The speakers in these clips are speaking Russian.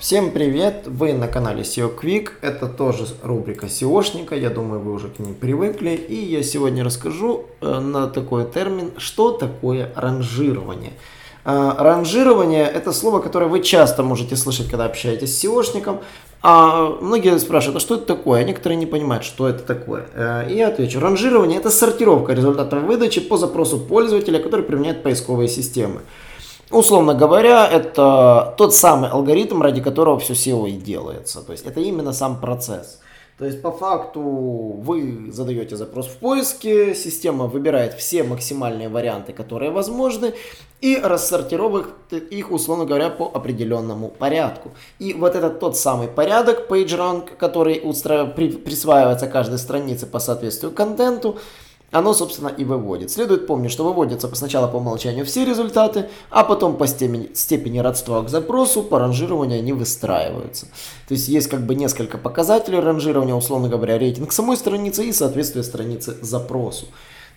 Всем привет! Вы на канале SEO Quick. Это тоже рубрика SEOшника. Я думаю, вы уже к ней привыкли. И я сегодня расскажу э, на такой термин, что такое ранжирование. Э, ранжирование – это слово, которое вы часто можете слышать, когда общаетесь с SEOшником. А многие спрашивают, а что это такое? А некоторые не понимают, что это такое. Э, и я отвечу. Ранжирование – это сортировка результатов выдачи по запросу пользователя, который применяет поисковые системы. Условно говоря, это тот самый алгоритм, ради которого все SEO и делается. То есть это именно сам процесс. То есть по факту вы задаете запрос в поиске, система выбирает все максимальные варианты, которые возможны, и рассортировывает их, условно говоря, по определенному порядку. И вот этот тот самый порядок, PageRank, который присваивается каждой странице по соответствию контенту, оно, собственно, и выводит. Следует помнить, что выводятся сначала по умолчанию все результаты, а потом по степени, степени родства к запросу по ранжированию они выстраиваются. То есть есть как бы несколько показателей ранжирования, условно говоря, рейтинг самой страницы и соответствие страницы запросу.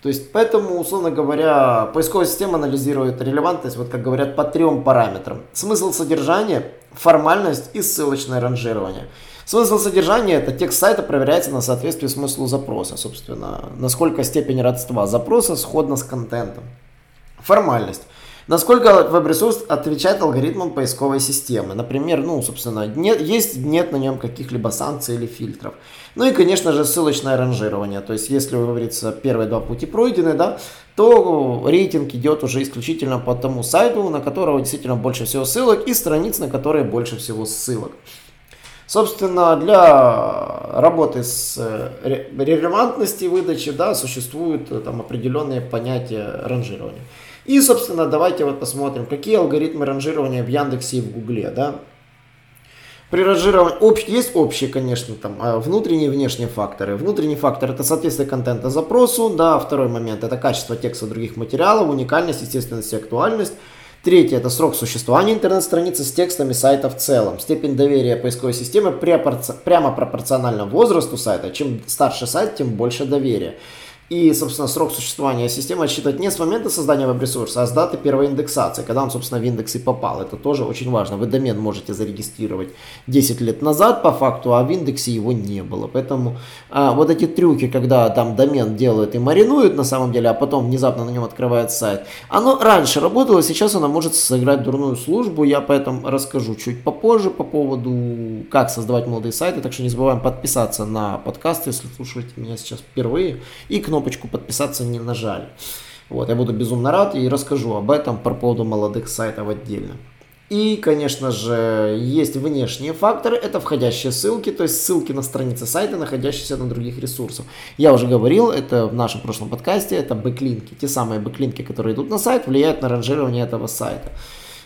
То есть поэтому, условно говоря, поисковая система анализирует релевантность, вот как говорят, по трем параметрам. Смысл содержания, формальность и ссылочное ранжирование. Смысл содержания – это текст сайта проверяется на соответствие смыслу запроса, собственно, насколько степень родства запроса сходна с контентом. Формальность. Насколько веб-ресурс отвечает алгоритмам поисковой системы. Например, ну, собственно, нет, есть, нет на нем каких-либо санкций или фильтров. Ну и, конечно же, ссылочное ранжирование. То есть, если, как говорится, первые два пути пройдены, да, то рейтинг идет уже исключительно по тому сайту, на которого действительно больше всего ссылок, и страниц, на которые больше всего ссылок. Собственно, для работы с э, релевантностью выдачи да, существуют э, там, определенные понятия ранжирования. И, собственно, давайте вот посмотрим, какие алгоритмы ранжирования в Яндексе и в Гугле. Да? При ранжировании общ, есть общие, конечно, там, а внутренние и внешние факторы. Внутренний фактор это соответствие контента запросу, да, второй момент это качество текста других материалов, уникальность, естественность и актуальность. Третье – это срок существования интернет-страницы с текстами сайта в целом. Степень доверия поисковой системы прямо пропорциональна возрасту сайта. Чем старше сайт, тем больше доверия. И, собственно, срок существования системы отсчитывать не с момента создания веб-ресурса, а с даты первой индексации, когда он, собственно, в индекс и попал. Это тоже очень важно. Вы домен можете зарегистрировать 10 лет назад по факту, а в индексе его не было. Поэтому а, вот эти трюки, когда там домен делают и маринуют на самом деле, а потом внезапно на нем открывает сайт, оно раньше работало, сейчас оно может сыграть дурную службу. Я поэтому расскажу чуть попозже по поводу, как создавать молодые сайты. Так что не забываем подписаться на подкаст, если слушаете меня сейчас впервые. И кнопку кнопочку подписаться не нажали. Вот, я буду безумно рад и расскажу об этом по поводу молодых сайтов отдельно. И, конечно же, есть внешние факторы, это входящие ссылки, то есть ссылки на страницы сайта, находящиеся на других ресурсах. Я уже говорил, это в нашем прошлом подкасте, это бэклинки. Те самые бэклинки, которые идут на сайт, влияют на ранжирование этого сайта.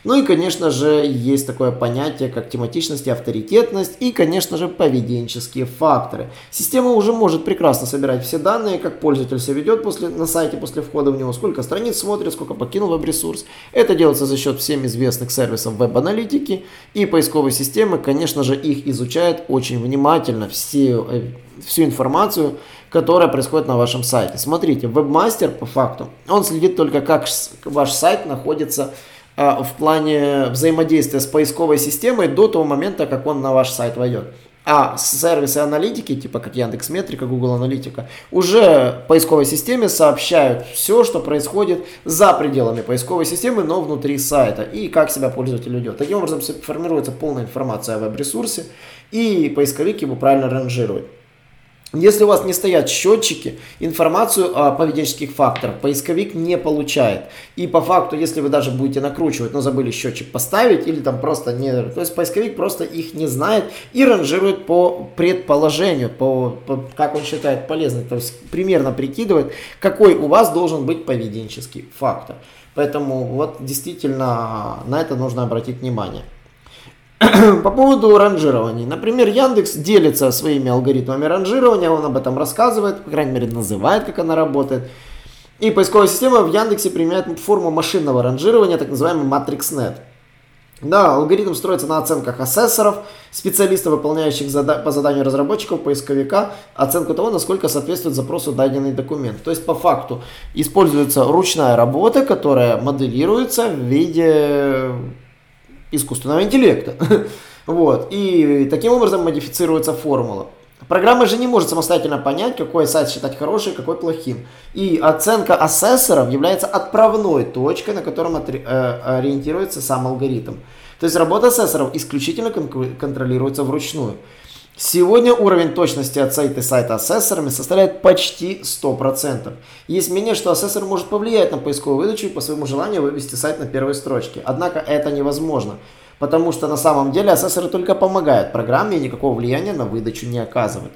Ну и, конечно же, есть такое понятие, как тематичность и авторитетность, и, конечно же, поведенческие факторы. Система уже может прекрасно собирать все данные, как пользователь себя ведет после, на сайте после входа в него, сколько страниц смотрит, сколько покинул веб-ресурс. Это делается за счет всем известных сервисов веб-аналитики, и поисковые системы, конечно же, их изучают очень внимательно, все, э, всю информацию, которая происходит на вашем сайте. Смотрите, вебмастер по факту, он следит только как ваш сайт находится в плане взаимодействия с поисковой системой до того момента, как он на ваш сайт войдет. А сервисы аналитики, типа как Яндекс Метрика, Google Аналитика, уже поисковой системе сообщают все, что происходит за пределами поисковой системы, но внутри сайта и как себя пользователь ведет. Таким образом формируется полная информация о веб-ресурсе и поисковик его правильно ранжирует. Если у вас не стоят счетчики, информацию о поведенческих факторах поисковик не получает. И по факту, если вы даже будете накручивать, но забыли счетчик поставить, или там просто не... То есть поисковик просто их не знает и ранжирует по предположению, по, по как он считает полезным. То есть примерно прикидывает, какой у вас должен быть поведенческий фактор. Поэтому вот действительно на это нужно обратить внимание. По поводу ранжирований. Например, Яндекс делится своими алгоритмами ранжирования, он об этом рассказывает, по крайней мере называет, как она работает. И поисковая система в Яндексе применяет форму машинного ранжирования, так называемый MatrixNet. Да, алгоритм строится на оценках ассессоров, специалистов, выполняющих зада по заданию разработчиков, поисковика, оценку того, насколько соответствует запросу даденный документ. То есть, по факту, используется ручная работа, которая моделируется в виде искусственного интеллекта. Вот. И таким образом модифицируется формула. Программа же не может самостоятельно понять, какой сайт считать хорошим, какой плохим. И оценка ассессоров является отправной точкой, на котором э, ориентируется сам алгоритм. То есть работа ассессоров исключительно контролируется вручную. Сегодня уровень точности от сайта сайта ассессорами составляет почти 100%. Есть мнение, что ассессор может повлиять на поисковую выдачу и по своему желанию вывести сайт на первой строчке. Однако это невозможно потому что на самом деле ассессоры только помогают программе и никакого влияния на выдачу не оказывают.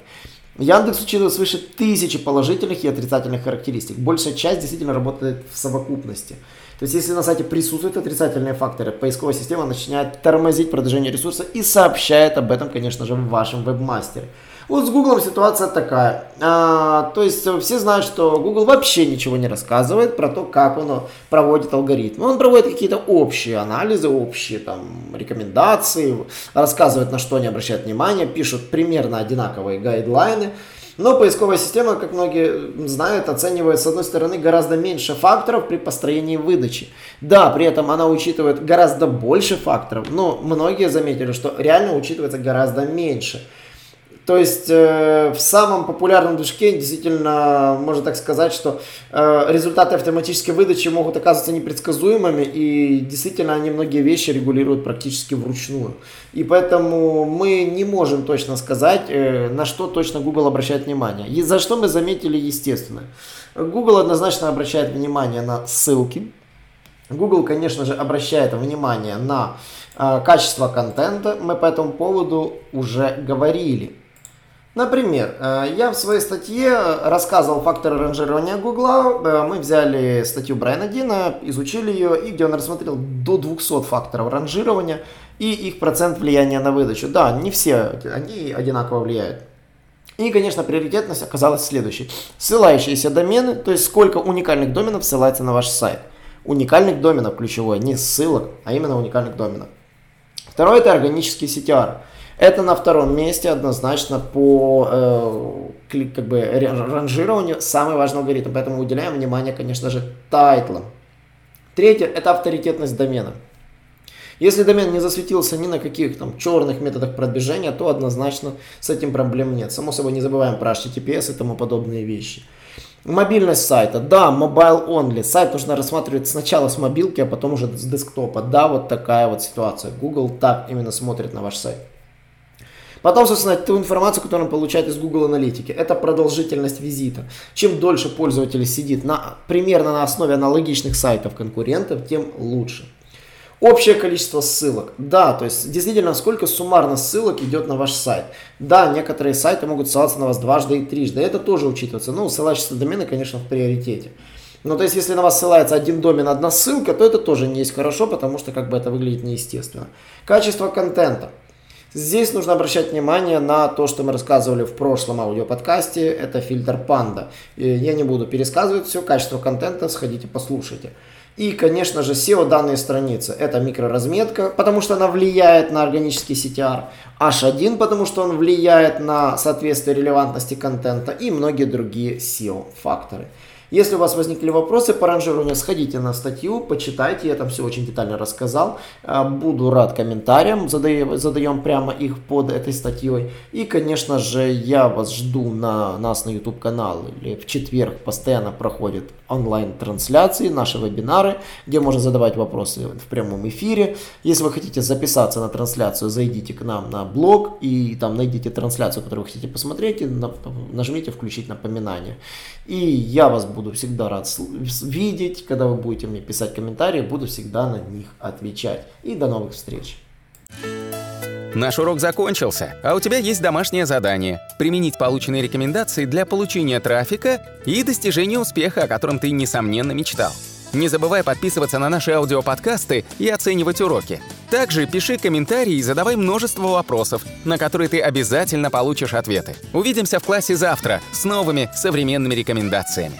Яндекс учитывает свыше тысячи положительных и отрицательных характеристик. Большая часть действительно работает в совокупности. То есть, если на сайте присутствуют отрицательные факторы, поисковая система начинает тормозить продвижение ресурса и сообщает об этом, конечно же, в вашем вебмастере. Вот с Google ситуация такая. А, то есть все знают, что Google вообще ничего не рассказывает про то, как он проводит алгоритмы. Он проводит какие-то общие анализы, общие там рекомендации, рассказывает, на что они обращают внимание, пишут примерно одинаковые гайдлайны. Но поисковая система, как многие знают, оценивает, с одной стороны, гораздо меньше факторов при построении выдачи. Да, при этом она учитывает гораздо больше факторов, но многие заметили, что реально учитывается гораздо меньше. То есть э, в самом популярном движке действительно можно так сказать, что э, результаты автоматической выдачи могут оказываться непредсказуемыми, и действительно они многие вещи регулируют практически вручную. И поэтому мы не можем точно сказать, э, на что точно Google обращает внимание. И за что мы заметили, естественно. Google однозначно обращает внимание на ссылки. Google, конечно же, обращает внимание на э, качество контента. Мы по этому поводу уже говорили. Например, э, я в своей статье рассказывал факторы ранжирования Гугла. Э, мы взяли статью Брайана Дина, изучили ее, и где он рассмотрел до 200 факторов ранжирования и их процент влияния на выдачу. Да, не все они одинаково влияют. И, конечно, приоритетность оказалась следующей. Ссылающиеся домены, то есть сколько уникальных доменов ссылается на ваш сайт. Уникальных доменов ключевое, не ссылок, а именно уникальных доменов. Второе это органический CTR. Это на втором месте однозначно по э, как бы ранжированию самый важный алгоритм, поэтому уделяем внимание, конечно же, тайтлам. Третье – это авторитетность домена. Если домен не засветился ни на каких там черных методах продвижения, то однозначно с этим проблем нет. Само собой, не забываем про HTTPS и тому подобные вещи. Мобильность сайта. Да, mobile only. Сайт нужно рассматривать сначала с мобилки, а потом уже с десктопа. Да, вот такая вот ситуация. Google так именно смотрит на ваш сайт. Потом, собственно, ту информацию, которую он получает из Google Аналитики. Это продолжительность визита. Чем дольше пользователь сидит на, примерно на основе аналогичных сайтов конкурентов, тем лучше. Общее количество ссылок. Да, то есть действительно, сколько суммарно ссылок идет на ваш сайт. Да, некоторые сайты могут ссылаться на вас дважды и трижды. Это тоже учитывается. Ну, ссылательство домена, конечно, в приоритете. Но то есть, если на вас ссылается один домен, одна ссылка, то это тоже не есть хорошо, потому что как бы это выглядит неестественно. Качество контента. Здесь нужно обращать внимание на то, что мы рассказывали в прошлом аудиоподкасте. Это фильтр Panda. Я не буду пересказывать все. Качество контента сходите послушайте. И, конечно же, SEO данные страницы. Это микроразметка, потому что она влияет на органический CTR. H1, потому что он влияет на соответствие релевантности контента. И многие другие SEO-факторы. Если у вас возникли вопросы по ранжированию, сходите на статью, почитайте, я там все очень детально рассказал. А, буду рад комментариям, задаем, задаем прямо их под этой статьей. И, конечно же, я вас жду на нас на YouTube канал. Или в четверг постоянно проходят онлайн-трансляции, наши вебинары, где можно задавать вопросы в прямом эфире. Если вы хотите записаться на трансляцию, зайдите к нам на блог и там найдите трансляцию, которую вы хотите посмотреть, и нажмите «Включить напоминание». И я вас буду всегда рад видеть, когда вы будете мне писать комментарии, буду всегда на них отвечать. И до новых встреч! Наш урок закончился, а у тебя есть домашнее задание – применить полученные рекомендации для получения трафика и достижения успеха, о котором ты, несомненно, мечтал. Не забывай подписываться на наши аудиоподкасты и оценивать уроки. Также пиши комментарии и задавай множество вопросов, на которые ты обязательно получишь ответы. Увидимся в классе завтра с новыми современными рекомендациями.